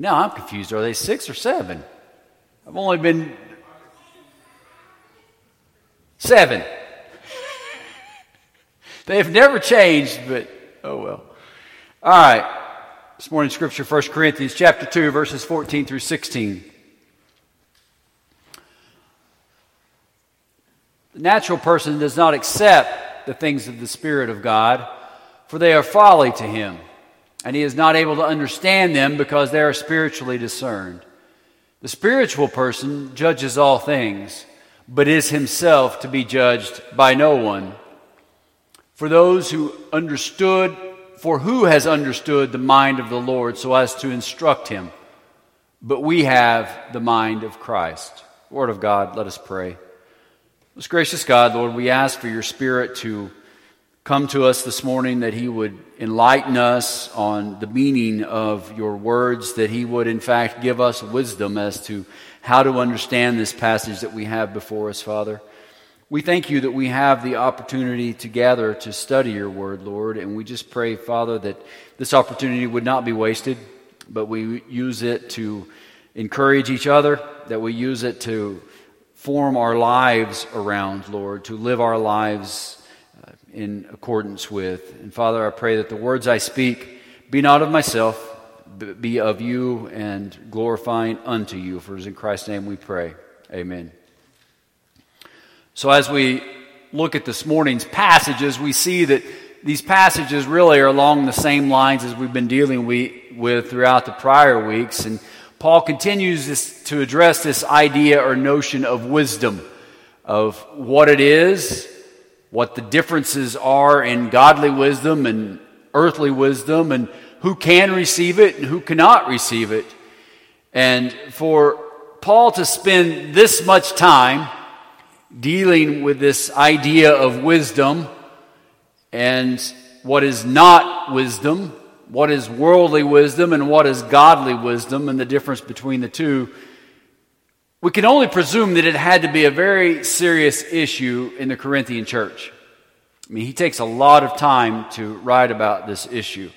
Now I'm confused. Are they six or seven? I've only been seven. they have never changed, but oh well. All right. This morning scripture, 1 Corinthians chapter 2, verses 14 through 16. The natural person does not accept the things of the Spirit of God, for they are folly to him, and he is not able to understand them because they are spiritually discerned. The spiritual person judges all things, but is himself to be judged by no one. For those who understood for who has understood the mind of the Lord so as to instruct him? But we have the mind of Christ. Word of God, let us pray. Most gracious God, Lord, we ask for your Spirit to come to us this morning, that He would enlighten us on the meaning of your words, that He would, in fact, give us wisdom as to how to understand this passage that we have before us, Father. We thank you that we have the opportunity to gather to study your word, Lord, and we just pray, Father, that this opportunity would not be wasted, but we use it to encourage each other, that we use it to form our lives around, Lord, to live our lives in accordance with. And Father, I pray that the words I speak be not of myself, but be of you and glorifying unto you. For it is in Christ's name we pray. Amen. So, as we look at this morning's passages, we see that these passages really are along the same lines as we've been dealing with throughout the prior weeks. And Paul continues this, to address this idea or notion of wisdom, of what it is, what the differences are in godly wisdom and earthly wisdom, and who can receive it and who cannot receive it. And for Paul to spend this much time dealing with this idea of wisdom and what is not wisdom, what is worldly wisdom, and what is godly wisdom, and the difference between the two, we can only presume that it had to be a very serious issue in the Corinthian church. I mean, he takes a lot of time to write about this issue.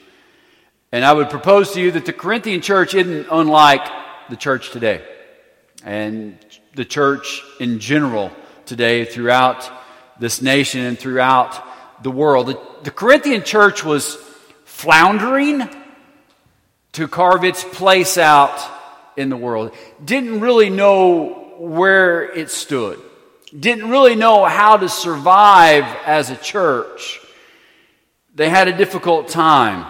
And I would propose to you that the Corinthian church isn't unlike the church today and the church in general today throughout this nation and throughout the world. The, the Corinthian church was floundering to carve its place out in the world. Didn't really know where it stood. Didn't really know how to survive as a church. They had a difficult time.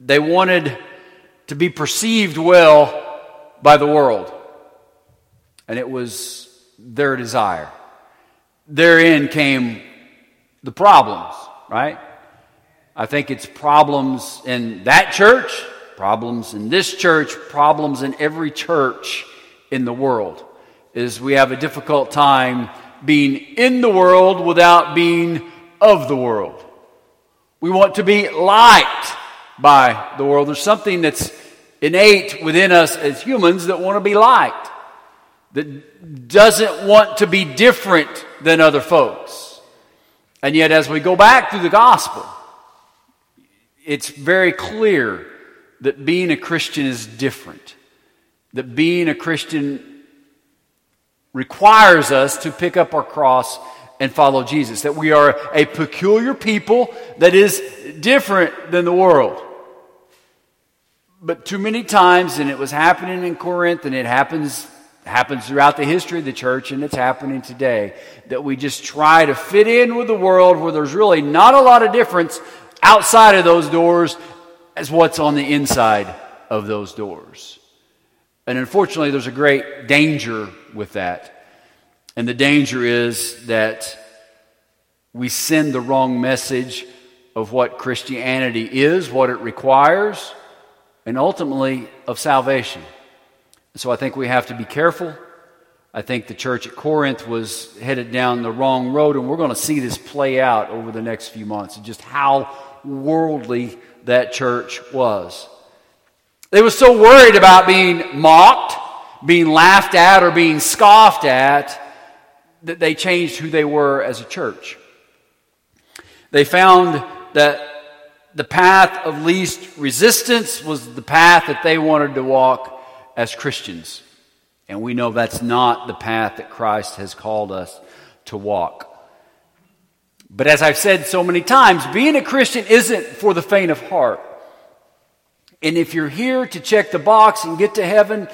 They wanted to be perceived well by the world. And it was their desire. Therein came the problems, right? I think it's problems in that church, problems in this church, problems in every church in the world. Is we have a difficult time being in the world without being of the world. We want to be liked by the world. There's something that's innate within us as humans that want to be liked that doesn't want to be different than other folks. And yet, as we go back through the gospel, it's very clear that being a Christian is different. That being a Christian requires us to pick up our cross and follow Jesus. That we are a peculiar people that is different than the world. But too many times, and it was happening in Corinth, and it happens happens throughout the history of the church and it's happening today that we just try to fit in with the world where there's really not a lot of difference outside of those doors as what's on the inside of those doors. And unfortunately, there's a great danger with that. And the danger is that we send the wrong message of what Christianity is, what it requires, and ultimately of salvation. So I think we have to be careful. I think the church at Corinth was headed down the wrong road, and we're going to see this play out over the next few months just how worldly that church was. They were so worried about being mocked, being laughed at, or being scoffed at that they changed who they were as a church. They found that the path of least resistance was the path that they wanted to walk as Christians. And we know that's not the path that Christ has called us to walk. But as I've said so many times, being a Christian isn't for the faint of heart. And if you're here to check the box and get to heaven,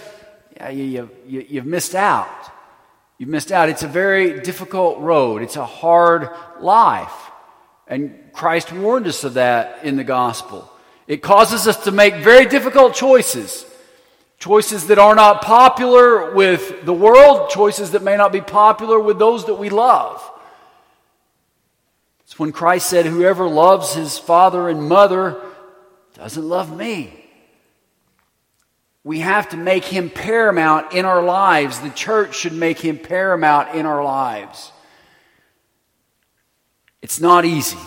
yeah, you, you, you've missed out. You've missed out. It's a very difficult road, it's a hard life. And Christ warned us of that in the gospel. It causes us to make very difficult choices. Choices that are not popular with the world, choices that may not be popular with those that we love. It's when Christ said, Whoever loves his father and mother doesn't love me. We have to make him paramount in our lives. The church should make him paramount in our lives. It's not easy.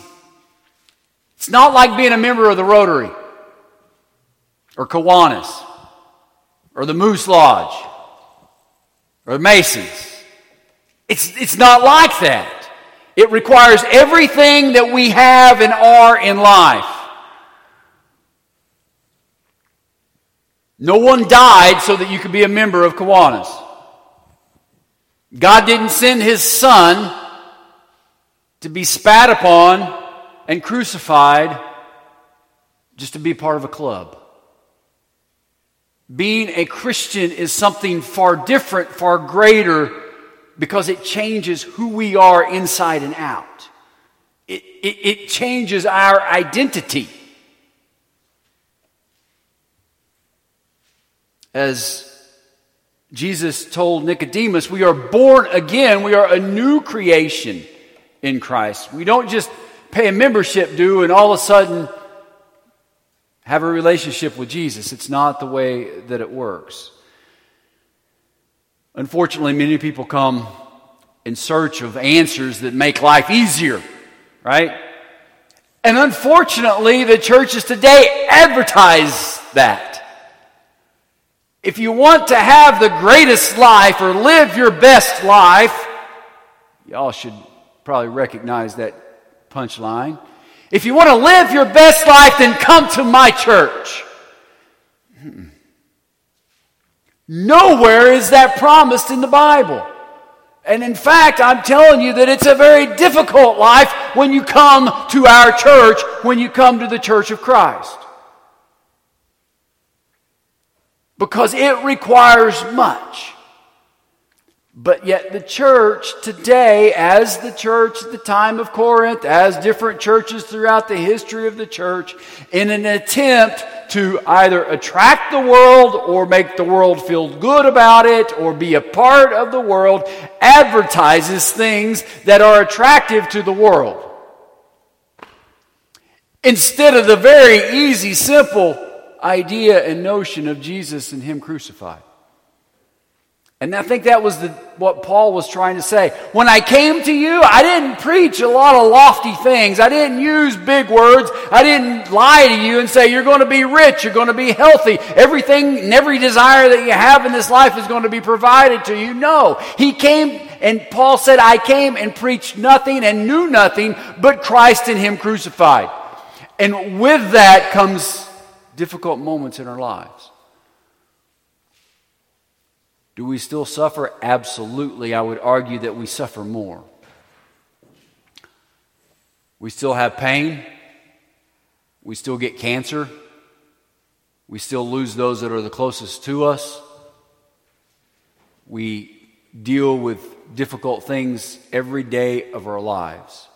It's not like being a member of the Rotary or Kiwanis or the Moose Lodge or Masons. It's, it's not like that. It requires everything that we have and are in life. No one died so that you could be a member of Kiwanis. God didn't send his son to be spat upon and crucified just to be part of a club. Being a Christian is something far different, far greater, because it changes who we are inside and out. It, it, it changes our identity. As Jesus told Nicodemus, we are born again, we are a new creation in Christ. We don't just pay a membership due and all of a sudden have a relationship with Jesus. It's not the way that it works. Unfortunately, many people come in search of answers that make life easier, right? And unfortunately, the churches today advertise that. If you want to have the greatest life or live your best life, y'all should probably recognize that punchline. If you want to live your best life, then come to my church. Hmm. Nowhere is that promised in the Bible. And in fact, I'm telling you that it's a very difficult life when you come to our church, when you come to the church of Christ. Because it requires much. But yet, the church today, as the church at the time of Corinth, as different churches throughout the history of the church, in an attempt to either attract the world or make the world feel good about it or be a part of the world, advertises things that are attractive to the world. Instead of the very easy, simple idea and notion of Jesus and Him crucified. And I think that was the, what Paul was trying to say. When I came to you, I didn't preach a lot of lofty things. I didn't use big words. I didn't lie to you and say, you're going to be rich, you're going to be healthy. Everything and every desire that you have in this life is going to be provided to you. No. He came and Paul said, I came and preached nothing and knew nothing but Christ and Him crucified. And with that comes difficult moments in our lives. Do we still suffer? Absolutely. I would argue that we suffer more. We still have pain. We still get cancer. We still lose those that are the closest to us. We deal with difficult things every day of our lives.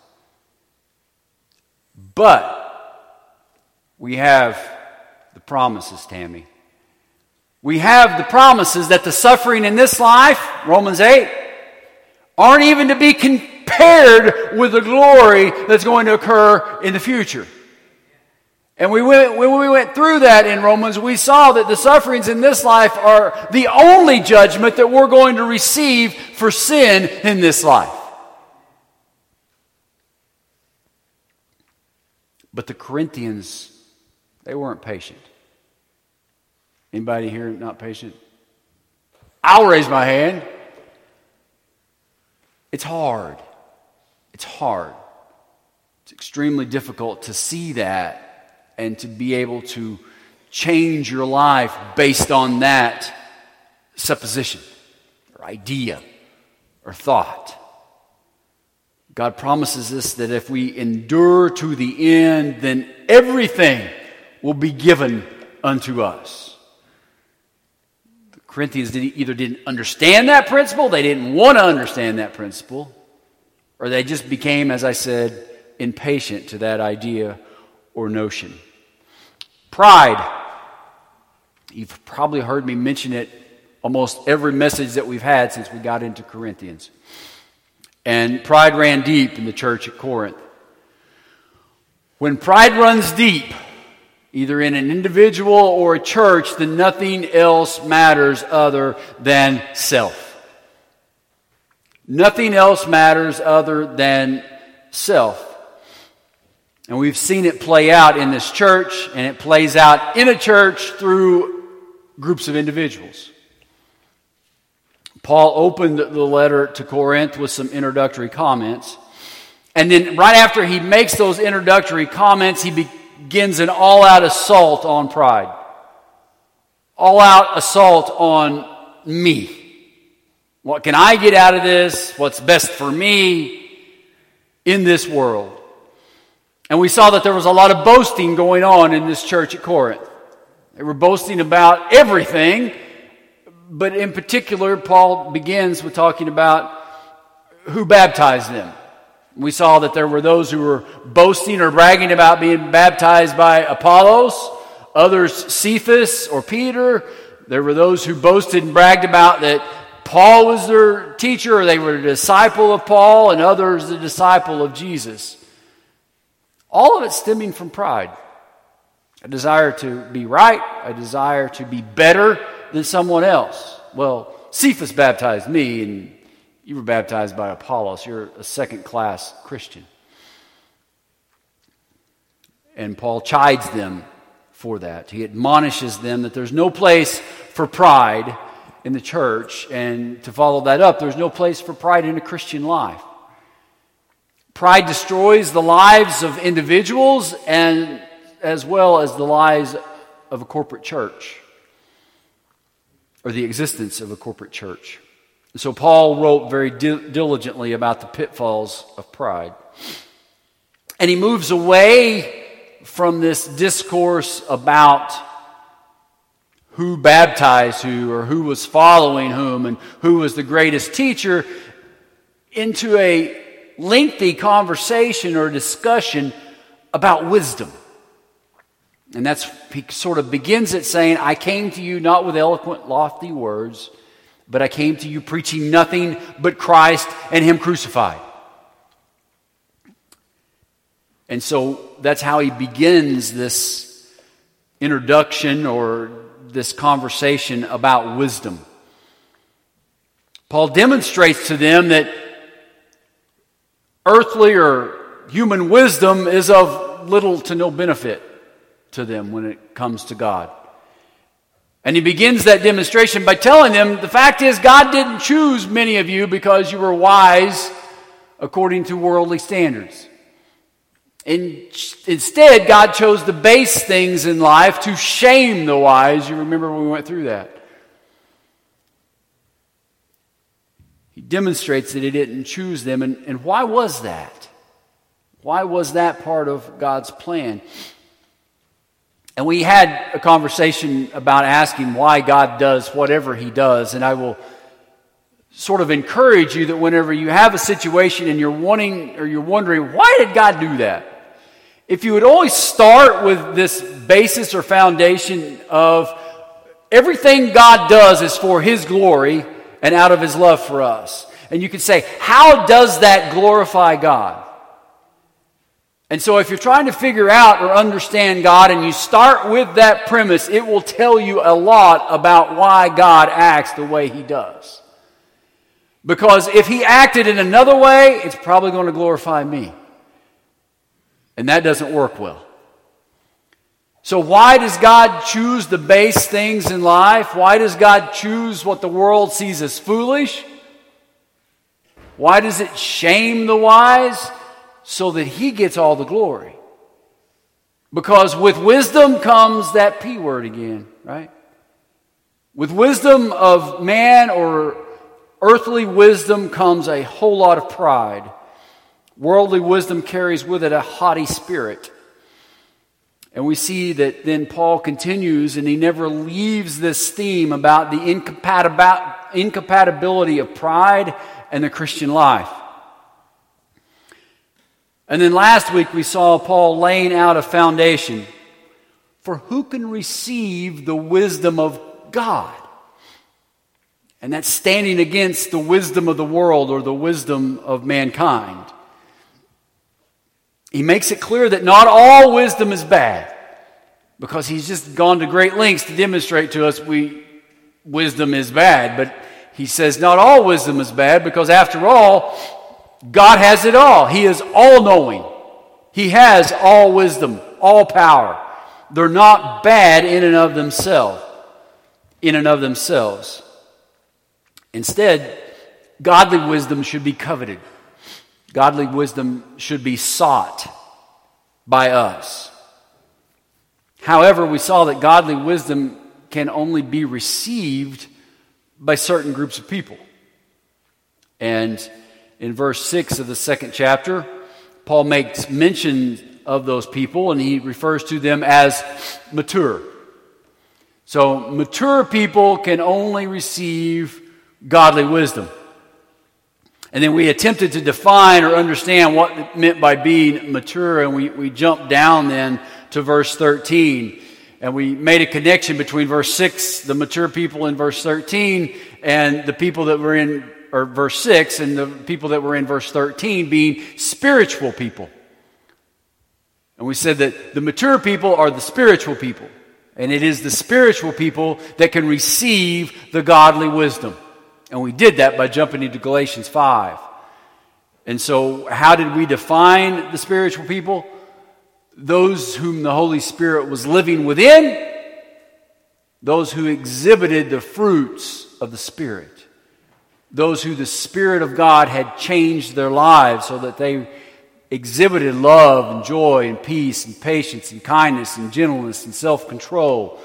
But we have the promises, Tammy. We have the promises that the suffering in this life, Romans 8, aren't even to be compared with the glory that's going to occur in the future. And we went, when we went through that in Romans, we saw that the sufferings in this life are the only judgment that we're going to receive for sin in this life. But the Corinthians, they weren't patient. Anybody here not patient? I'll raise my hand. It's hard. It's hard. It's extremely difficult to see that and to be able to change your life based on that supposition or idea or thought. God promises us that if we endure to the end, then everything will be given unto us. Corinthians either didn't understand that principle, they didn't want to understand that principle, or they just became, as I said, impatient to that idea or notion. Pride. You've probably heard me mention it almost every message that we've had since we got into Corinthians. And pride ran deep in the church at Corinth. When pride runs deep, either in an individual or a church, then nothing else matters other than self. Nothing else matters other than self. And we've seen it play out in this church, and it plays out in a church through groups of individuals. Paul opened the letter to Corinth with some introductory comments. And then, right after he makes those introductory comments, he begins an all out assault on pride. All out assault on me. What can I get out of this? What's best for me in this world? And we saw that there was a lot of boasting going on in this church at Corinth. They were boasting about everything but in particular, Paul begins with talking about who baptized them. We saw that there were those who were boasting or bragging about being baptized by Apollos, others Cephas or Peter. There were those who boasted and bragged about that Paul was their teacher or they were a disciple of Paul, and others a disciple of Jesus. All of it stemming from pride a desire to be right, a desire to be better than someone else. Well, Cephas baptized me, and you were baptized by Apollos. You're a second class Christian. And Paul chides them for that. He admonishes them that there's no place for pride in the church. And to follow that up, there's no place for pride in a Christian life. Pride destroys the lives of individuals and as well as the lives of a corporate church or the existence of a corporate church. So Paul wrote very di- diligently about the pitfalls of pride. And he moves away from this discourse about who baptized who or who was following whom and who was the greatest teacher into a lengthy conversation or discussion about wisdom. And that's, he sort of begins it saying, I came to you not with eloquent, lofty words, but I came to you preaching nothing but Christ and Him crucified. And so that's how he begins this introduction or this conversation about wisdom. Paul demonstrates to them that earthly or human wisdom is of little to no benefit to them when it comes to God. And he begins that demonstration by telling them the fact is, God didn't choose many of you because you were wise according to worldly standards. In, instead, God chose the base things in life to shame the wise. You remember when we went through that. He demonstrates that He didn't choose them. And, and why was that? Why was that part of God's plan? And we had a conversation about asking why God does whatever He does. And I will sort of encourage you that whenever you have a situation and you're wanting or you're wondering, why did God do that? If you would always start with this basis or foundation of everything God does is for His glory and out of His love for us. And you could say, how does that glorify God? And so, if you're trying to figure out or understand God and you start with that premise, it will tell you a lot about why God acts the way He does. Because if He acted in another way, it's probably going to glorify me. And that doesn't work well. So, why does God choose the base things in life? Why does God choose what the world sees as foolish? Why does it shame the wise? So that he gets all the glory. Because with wisdom comes that P word again, right? With wisdom of man or earthly wisdom comes a whole lot of pride. Worldly wisdom carries with it a haughty spirit. And we see that then Paul continues and he never leaves this theme about the incompatibility of pride and the Christian life. And then last week we saw Paul laying out a foundation for who can receive the wisdom of God. And that's standing against the wisdom of the world or the wisdom of mankind. He makes it clear that not all wisdom is bad because he's just gone to great lengths to demonstrate to us we wisdom is bad. But he says not all wisdom is bad because after all, God has it all. He is all knowing. He has all wisdom, all power. They're not bad in and of themselves. In and of themselves. Instead, godly wisdom should be coveted. Godly wisdom should be sought by us. However, we saw that godly wisdom can only be received by certain groups of people. And in verse 6 of the second chapter, Paul makes mention of those people and he refers to them as mature. So, mature people can only receive godly wisdom. And then we attempted to define or understand what it meant by being mature, and we, we jumped down then to verse 13. And we made a connection between verse 6, the mature people in verse 13, and the people that were in, or verse 6, and the people that were in verse 13 being spiritual people. And we said that the mature people are the spiritual people. And it is the spiritual people that can receive the godly wisdom. And we did that by jumping into Galatians 5. And so, how did we define the spiritual people? Those whom the Holy Spirit was living within, those who exhibited the fruits of the Spirit, those who the Spirit of God had changed their lives so that they exhibited love and joy and peace and patience and kindness and gentleness and self control.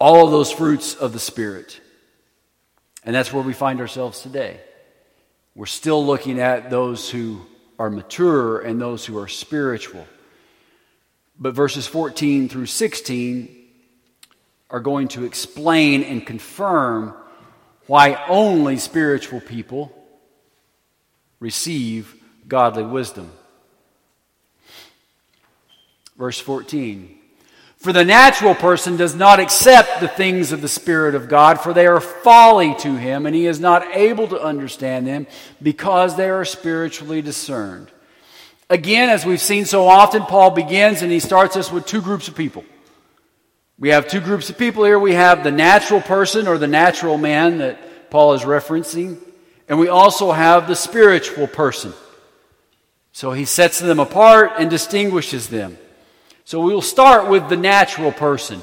All of those fruits of the Spirit. And that's where we find ourselves today. We're still looking at those who are mature and those who are spiritual. But verses 14 through 16 are going to explain and confirm why only spiritual people receive godly wisdom. Verse 14 for the natural person does not accept the things of the Spirit of God, for they are folly to him, and he is not able to understand them because they are spiritually discerned. Again, as we've seen so often, Paul begins and he starts us with two groups of people. We have two groups of people here. We have the natural person or the natural man that Paul is referencing, and we also have the spiritual person. So he sets them apart and distinguishes them. So we'll start with the natural person.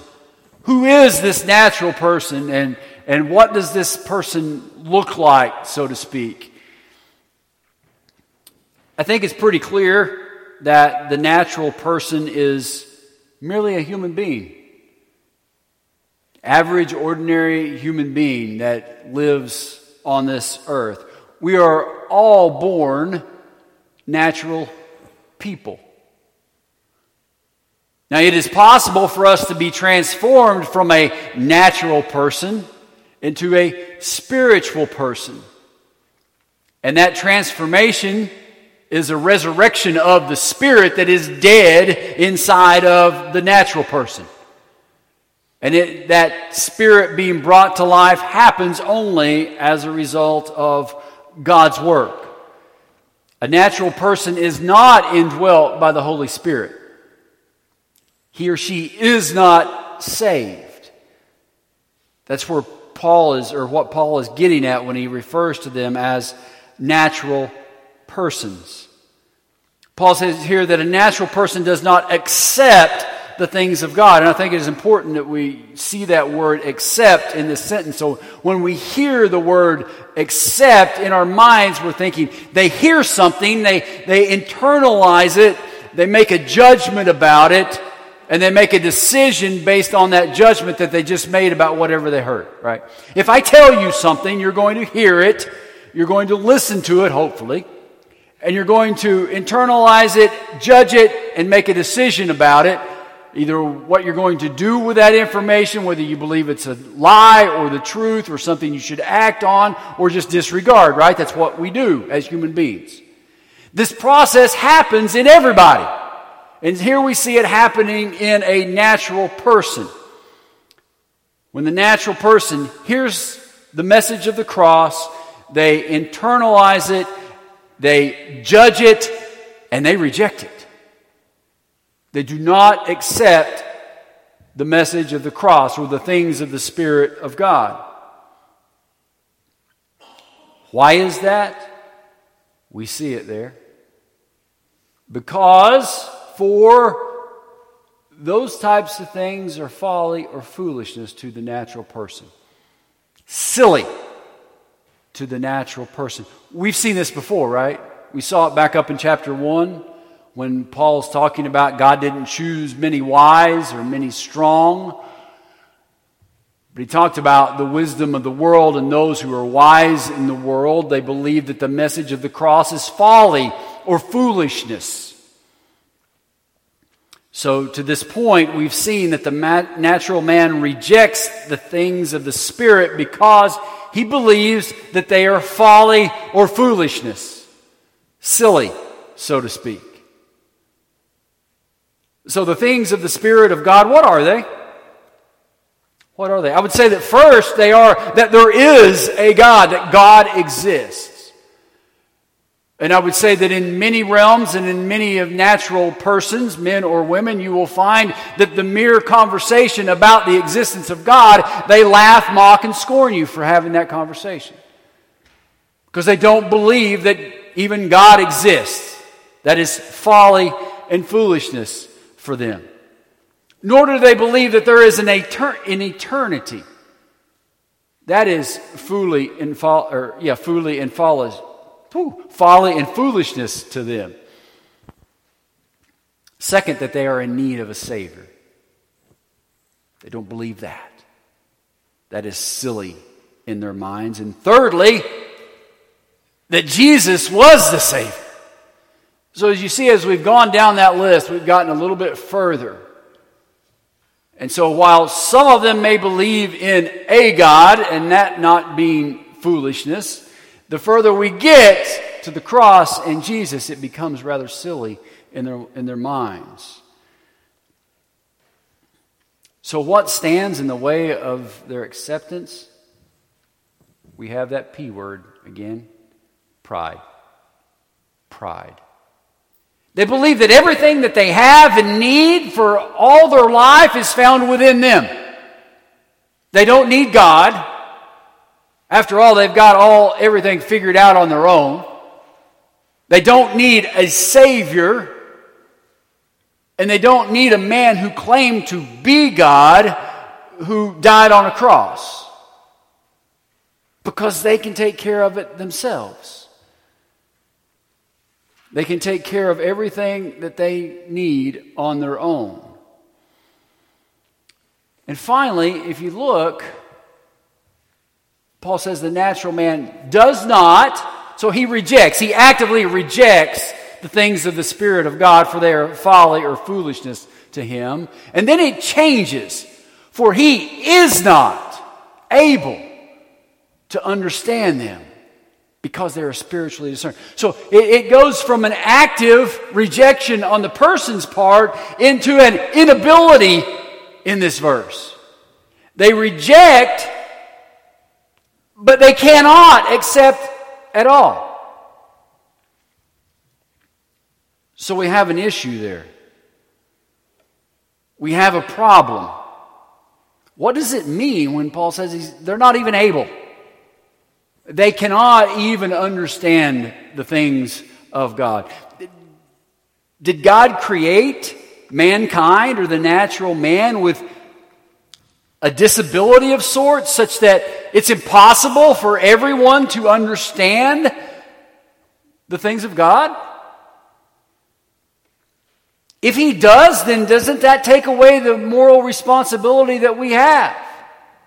Who is this natural person and, and what does this person look like, so to speak? I think it's pretty clear that the natural person is merely a human being. Average, ordinary human being that lives on this earth. We are all born natural people. Now, it is possible for us to be transformed from a natural person into a spiritual person. And that transformation is a resurrection of the spirit that is dead inside of the natural person. And it, that spirit being brought to life happens only as a result of God's work. A natural person is not indwelt by the Holy Spirit he or she is not saved. That's where Paul is, or what Paul is getting at when he refers to them as natural persons. Paul says here that a natural person does not accept the things of God. And I think it is important that we see that word accept in this sentence. So when we hear the word accept in our minds, we're thinking they hear something, they, they internalize it, they make a judgment about it, and they make a decision based on that judgment that they just made about whatever they heard, right? If I tell you something, you're going to hear it, you're going to listen to it, hopefully, and you're going to internalize it, judge it, and make a decision about it. Either what you're going to do with that information, whether you believe it's a lie or the truth or something you should act on or just disregard, right? That's what we do as human beings. This process happens in everybody. And here we see it happening in a natural person. When the natural person hears the message of the cross, they internalize it, they judge it, and they reject it. They do not accept the message of the cross or the things of the Spirit of God. Why is that? We see it there. Because for those types of things are folly or foolishness to the natural person. Silly to the natural person. We've seen this before, right? We saw it back up in chapter 1 when Paul's talking about God didn't choose many wise or many strong. But he talked about the wisdom of the world and those who are wise in the world. They believe that the message of the cross is folly or foolishness. So, to this point, we've seen that the natural man rejects the things of the Spirit because he believes that they are folly or foolishness. Silly, so to speak. So, the things of the Spirit of God, what are they? What are they? I would say that first they are that there is a God, that God exists. And I would say that in many realms and in many of natural persons, men or women, you will find that the mere conversation about the existence of God, they laugh, mock, and scorn you for having that conversation. Because they don't believe that even God exists. That is folly and foolishness for them. Nor do they believe that there is an, etern- an eternity. That is fully and fo- or yeah, fully and folly folly and foolishness to them. Second, that they are in need of a Savior. They don't believe that. That is silly in their minds. And thirdly, that Jesus was the Savior. So, as you see, as we've gone down that list, we've gotten a little bit further. And so, while some of them may believe in a God and that not being foolishness, the further we get to the cross and Jesus, it becomes rather silly in their, in their minds. So, what stands in the way of their acceptance? We have that P word again pride. Pride. They believe that everything that they have and need for all their life is found within them. They don't need God. After all, they've got all everything figured out on their own. They don't need a savior. And they don't need a man who claimed to be God who died on a cross. Because they can take care of it themselves. They can take care of everything that they need on their own. And finally, if you look, Paul says the natural man does not, so he rejects, he actively rejects the things of the Spirit of God for their folly or foolishness to him. And then it changes, for he is not able to understand them because they are spiritually discerned. So it, it, goes from an active rejection on the person's part into an inability in this verse. They reject but they cannot accept at all. So we have an issue there. We have a problem. What does it mean when Paul says they're not even able? They cannot even understand the things of God. Did God create mankind or the natural man with a disability of sorts, such that it's impossible for everyone to understand the things of God? If he does, then doesn't that take away the moral responsibility that we have?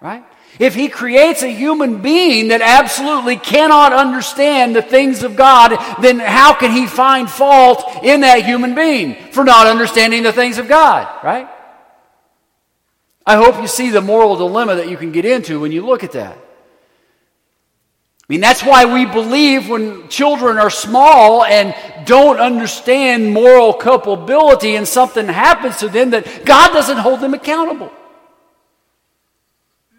Right? If he creates a human being that absolutely cannot understand the things of God, then how can he find fault in that human being for not understanding the things of God, right? I hope you see the moral dilemma that you can get into when you look at that. I mean, that's why we believe when children are small and don't understand moral culpability and something happens to them that God doesn't hold them accountable.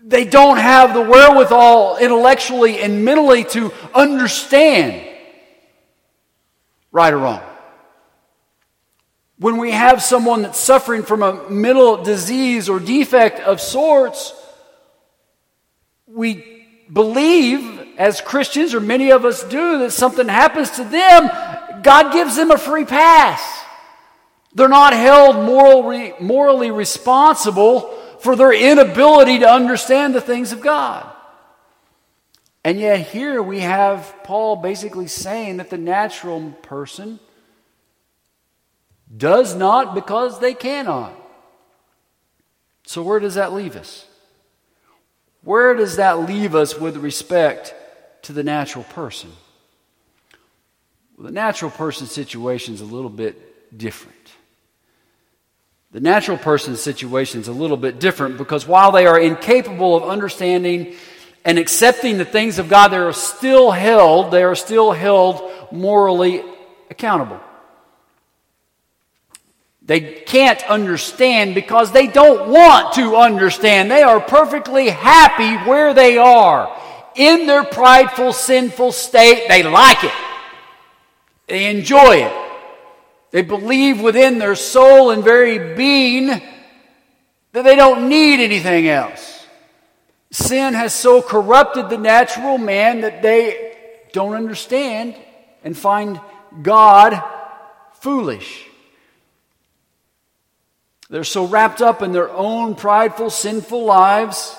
They don't have the wherewithal intellectually and mentally to understand right or wrong. When we have someone that's suffering from a mental disease or defect of sorts, we believe as Christians, or many of us do, that something happens to them, God gives them a free pass. They're not held morally, morally responsible for their inability to understand the things of God. And yet, here we have Paul basically saying that the natural person does not because they cannot. So, where does that leave us? Where does that leave us with respect to the natural person? Well, the natural person situation is a little bit different. The natural person's situation is a little bit different because while they are incapable of understanding and accepting the things of God, they are still held, they are still held morally accountable. They can't understand because they don't want to understand. They are perfectly happy where they are in their prideful, sinful state, they like it. They enjoy it. They believe within their soul and very being that they don't need anything else. Sin has so corrupted the natural man that they don't understand and find God foolish. They're so wrapped up in their own prideful, sinful lives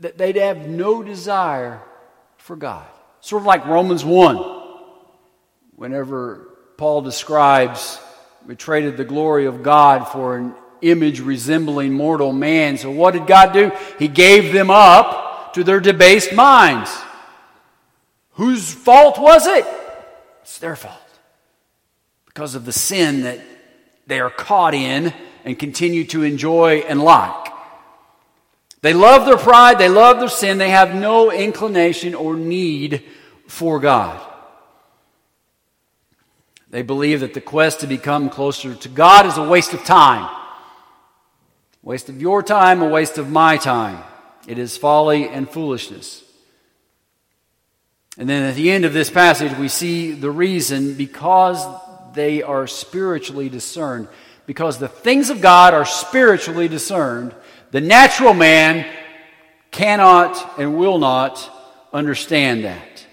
that they'd have no desire for God. Sort of like Romans 1, whenever Paul describes we traded the glory of God for an image resembling mortal man. So, what did God do? He gave them up to their debased minds. Whose fault was it? It's their fault. Because of the sin that they are caught in and continue to enjoy and like. They love their pride, they love their sin, they have no inclination or need for God. They believe that the quest to become closer to God is a waste of time. Waste of your time, a waste of my time. It is folly and foolishness. And then at the end of this passage, we see the reason because they are spiritually discerned. Because the things of God are spiritually discerned, the natural man cannot and will not understand that.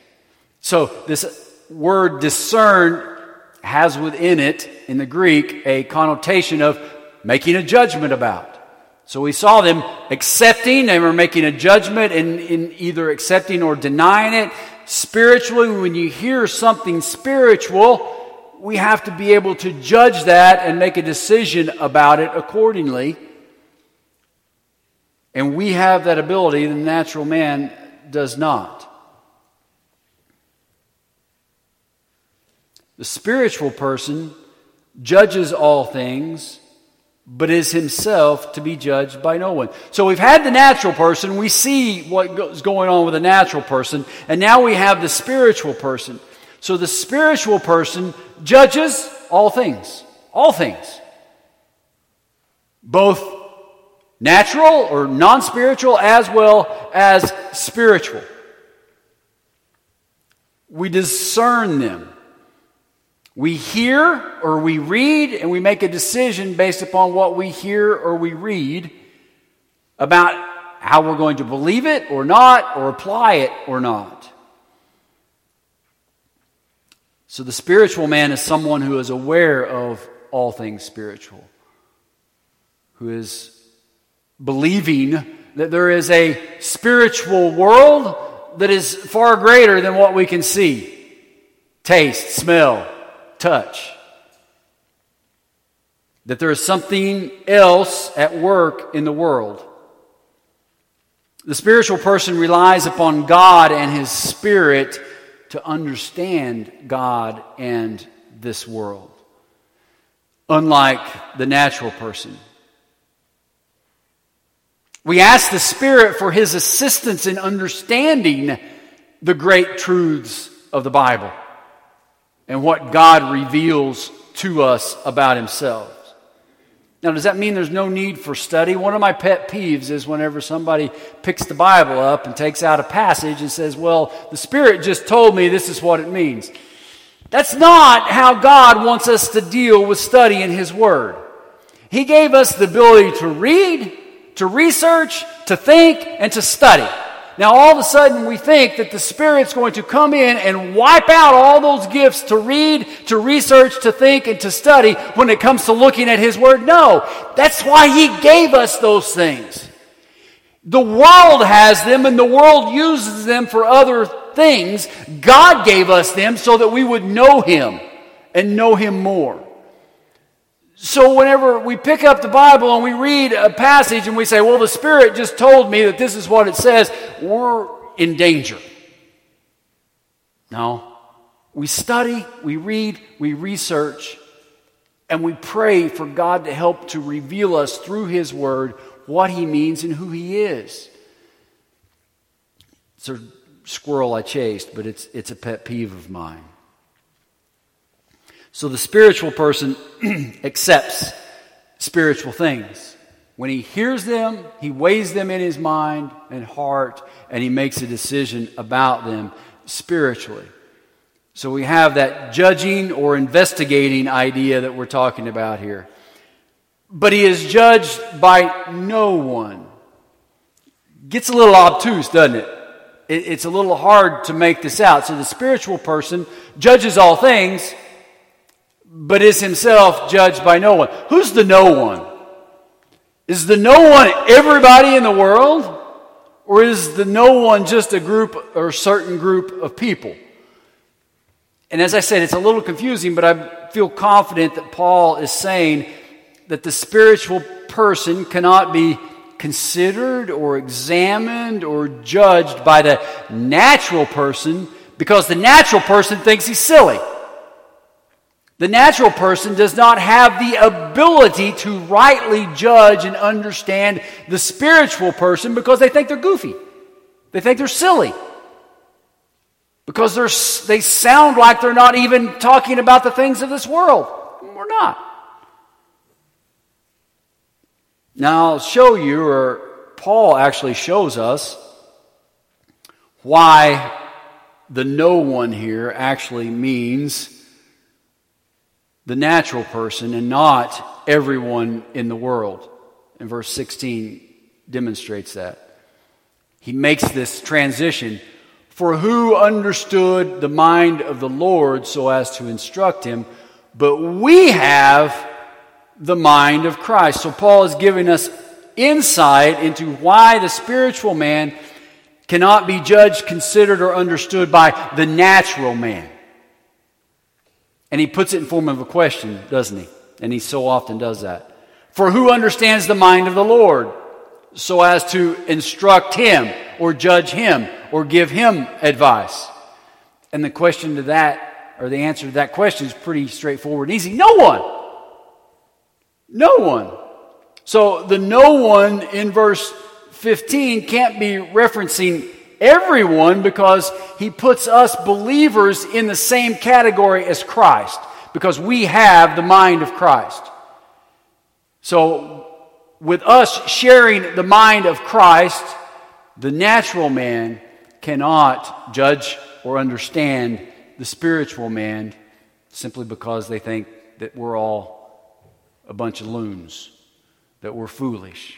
So, this word discern has within it, in the Greek, a connotation of making a judgment about. So we saw them accepting, they were making a judgment in, in either accepting or denying it. Spiritually, when you hear something spiritual, we have to be able to judge that and make a decision about it accordingly. And we have that ability, the natural man does not. The spiritual person judges all things, but is himself to be judged by no one. So we've had the natural person, we see what's going on with the natural person, and now we have the spiritual person. So the spiritual person judges all things, all things. Both Natural or non spiritual as well as spiritual. We discern them. We hear or we read, and we make a decision based upon what we hear or we read about how we're going to believe it or not, or apply it or not. So the spiritual man is someone who is aware of all things spiritual, who is believing that there is a spiritual world that is far greater than what we can see, taste, smell, touch. that there is something else at work in the world. The spiritual person relies upon God and His Spirit to understand God and this world, unlike the natural person. We ask the Spirit for His assistance in understanding the great truths of the Bible and what God reveals to us about Himself. Now, does that mean there's no need for study? One of my pet peeves is whenever somebody picks the Bible up and takes out a passage and says, Well, the Spirit just told me this is what it means. That's not how God wants us to deal with study in His Word. He gave us the ability to read, to research, to think, and to study. Now, all of a sudden, we think that the Spirit's going to come in and wipe out all those gifts to read, to research, to think, and to study when it comes to looking at His Word. No, that's why He gave us those things. The world has them, and the world uses them for other things. God gave us them so that we would know Him and know Him more. So, whenever we pick up the Bible and we read a passage and we say, Well, the Spirit just told me that this is what it says, we're in danger. No. We study, we read, we research, and we pray for God to help to reveal us through His Word what He means and who He is. It's a squirrel I chased, but it's, it's a pet peeve of mine. So the spiritual person accepts spiritual things. When he hears them, he weighs them in his mind and heart, and he makes a decision about them spiritually. So we have that judging or investigating idea that we're talking about here. But he is judged by no one. Gets a little obtuse, doesn't it? It's a little hard to make this out. So the spiritual person judges all things, but is himself judged by no one. Who's the no one? Is the no one everybody in the world? Or is the no one just a group or a certain group of people? And as I said, it's a little confusing, but I feel confident that Paul is saying that the spiritual person cannot be considered or examined or judged by the natural person because the natural person thinks he's silly. The natural person does not have the ability to rightly judge and understand the spiritual person because they think they're goofy. They think they're silly. Because they're, they sound like they're not even talking about the things of this world. We're not. Now, I'll show you, or Paul actually shows us, why the no one here actually means the natural person and not everyone in the world. And verse 16 demonstrates that. He makes this transition. For who understood the mind of the Lord so as to instruct him? But we have the mind of Christ. So Paul is giving us insight into why the spiritual man cannot be judged, considered, or understood by the natural man. And he puts it in form of a question, doesn't he? And he so often does that. For who understands the mind of the Lord so as to instruct him or judge him or give him advice? And the question to that, or the answer to that question is pretty straightforward and easy. No one. No one. So the no one in verse 15 can't be referencing everyone because he puts us believers in the same category as Christ because we have the mind of Christ. So, with us sharing the mind of Christ, the natural man cannot judge or understand the spiritual man simply because they think that we're all a bunch of loons, that we're foolish,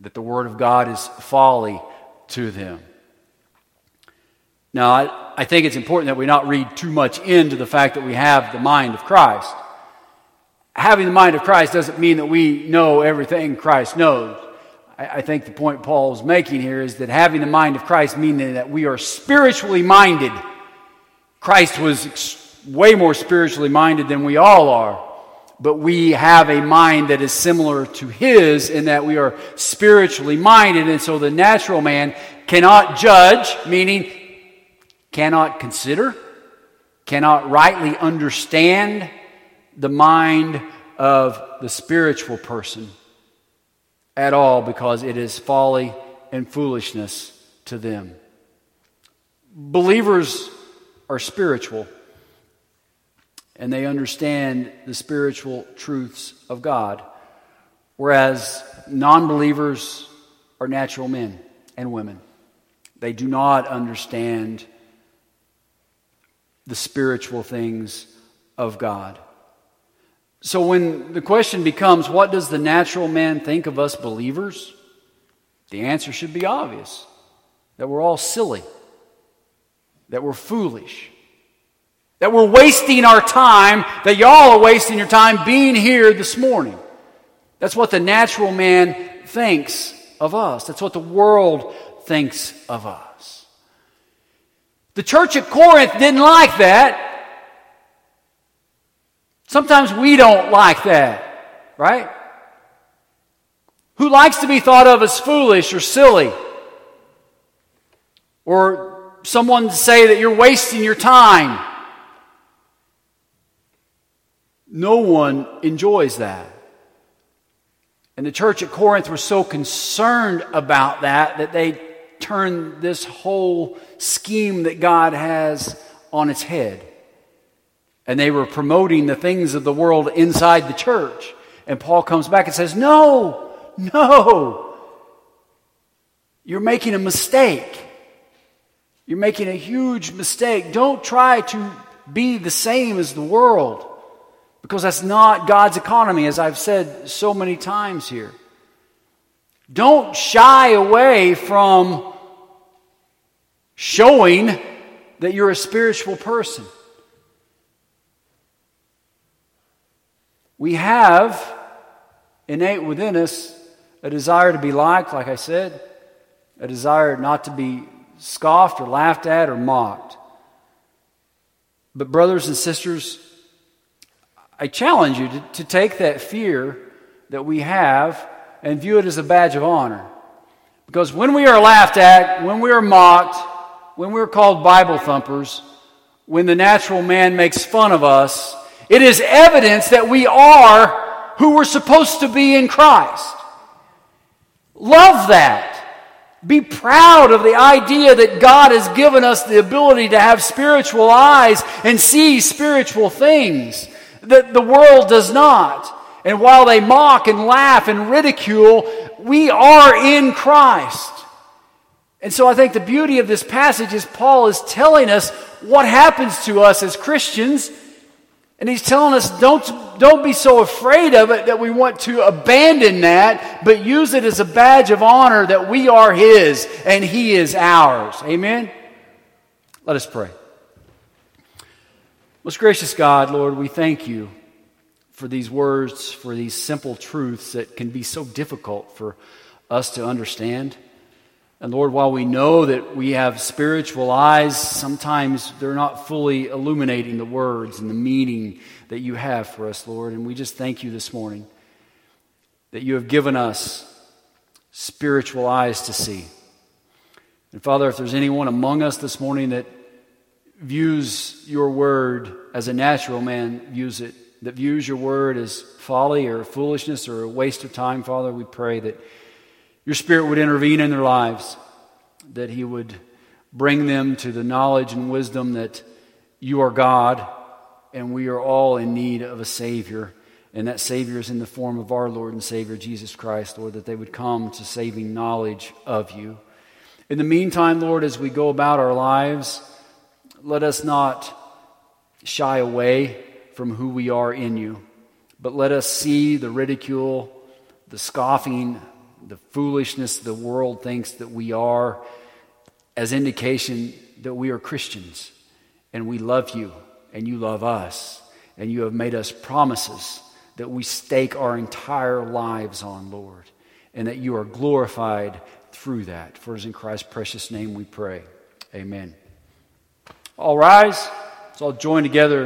that the Word of God is folly to them. Now, I, I think it's important that we not read too much into the fact that we have the mind of Christ. Having the mind of Christ doesn't mean that we know everything Christ knows. I, I think the point Paul is making here is that having the mind of Christ means that we are spiritually minded. Christ was way more spiritually minded than we all are. but we have a mind that is similar to his in that we are spiritually minded. And so the natural man cannot judge, meaning cannot consider, cannot rightly understand the mind of the spiritual person at all because it is folly and foolishness to them. Believers are spiritual and they understand the spiritual truths of God, whereas non believers are natural men and women. They do not understand the spiritual things of God. So when the question becomes, what does the natural man think of us believers? The answer should be obvious that we're all silly, that we're foolish, that we're wasting our time, that y'all are wasting your time being here this morning. That's what the natural man thinks of us. That's what the world thinks of us. The church at Corinth didn't like that. Sometimes we don't like that, right? Who likes to be thought of as foolish or silly? Or someone to say that you're wasting your time? No one enjoys that. And the church at Corinth was so concerned about that that they turned this whole scheme that God has on its head. And they were promoting the things of the world inside the church. And Paul comes back and says, No, no. You're making a mistake. You're making a huge mistake. Don't try to be the same as the world. Because that's not God's economy, as I've said so many times here. Don't shy away from showing that you're a spiritual person. We have innate within us a desire to be liked, like I said, a desire not to be scoffed or laughed at or mocked. But, brothers and sisters, I challenge you to, to take that fear that we have and view it as a badge of honor. Because when we are laughed at, when we are mocked, when we're called Bible thumpers, when the natural man makes fun of us, it is evidence that we are who we're supposed to be in Christ. Love that. Be proud of the idea that God has given us the ability to have spiritual eyes and see spiritual things that the world does not. And while they mock and laugh and ridicule, we are in Christ. And so I think the beauty of this passage is Paul is telling us what happens to us as Christians. And he's telling us don't, don't be so afraid of it that we want to abandon that, but use it as a badge of honor that we are his and he is ours. Amen? Let us pray. Most gracious God, Lord, we thank you for these words, for these simple truths that can be so difficult for us to understand. And Lord, while we know that we have spiritual eyes, sometimes they're not fully illuminating the words and the meaning that you have for us, Lord. And we just thank you this morning that you have given us spiritual eyes to see. And Father, if there's anyone among us this morning that views your word as a natural man views it, that views your word as folly or foolishness or a waste of time, Father, we pray that your Spirit would intervene in their lives, that He would bring them to the knowledge and wisdom that you are God and we are all in need of a Savior. And that Savior is in the form of our Lord and Savior, Jesus Christ, Lord, that they would come to saving knowledge of you. In the meantime, Lord, as we go about our lives, let us not shy away from who we are in you, but let us see the ridicule, the scoffing, the foolishness the world thinks that we are as indication that we are Christians and we love you and you love us and you have made us promises that we stake our entire lives on, Lord, and that you are glorified through that. For it is in Christ's precious name we pray. Amen. All rise. Let's all join together.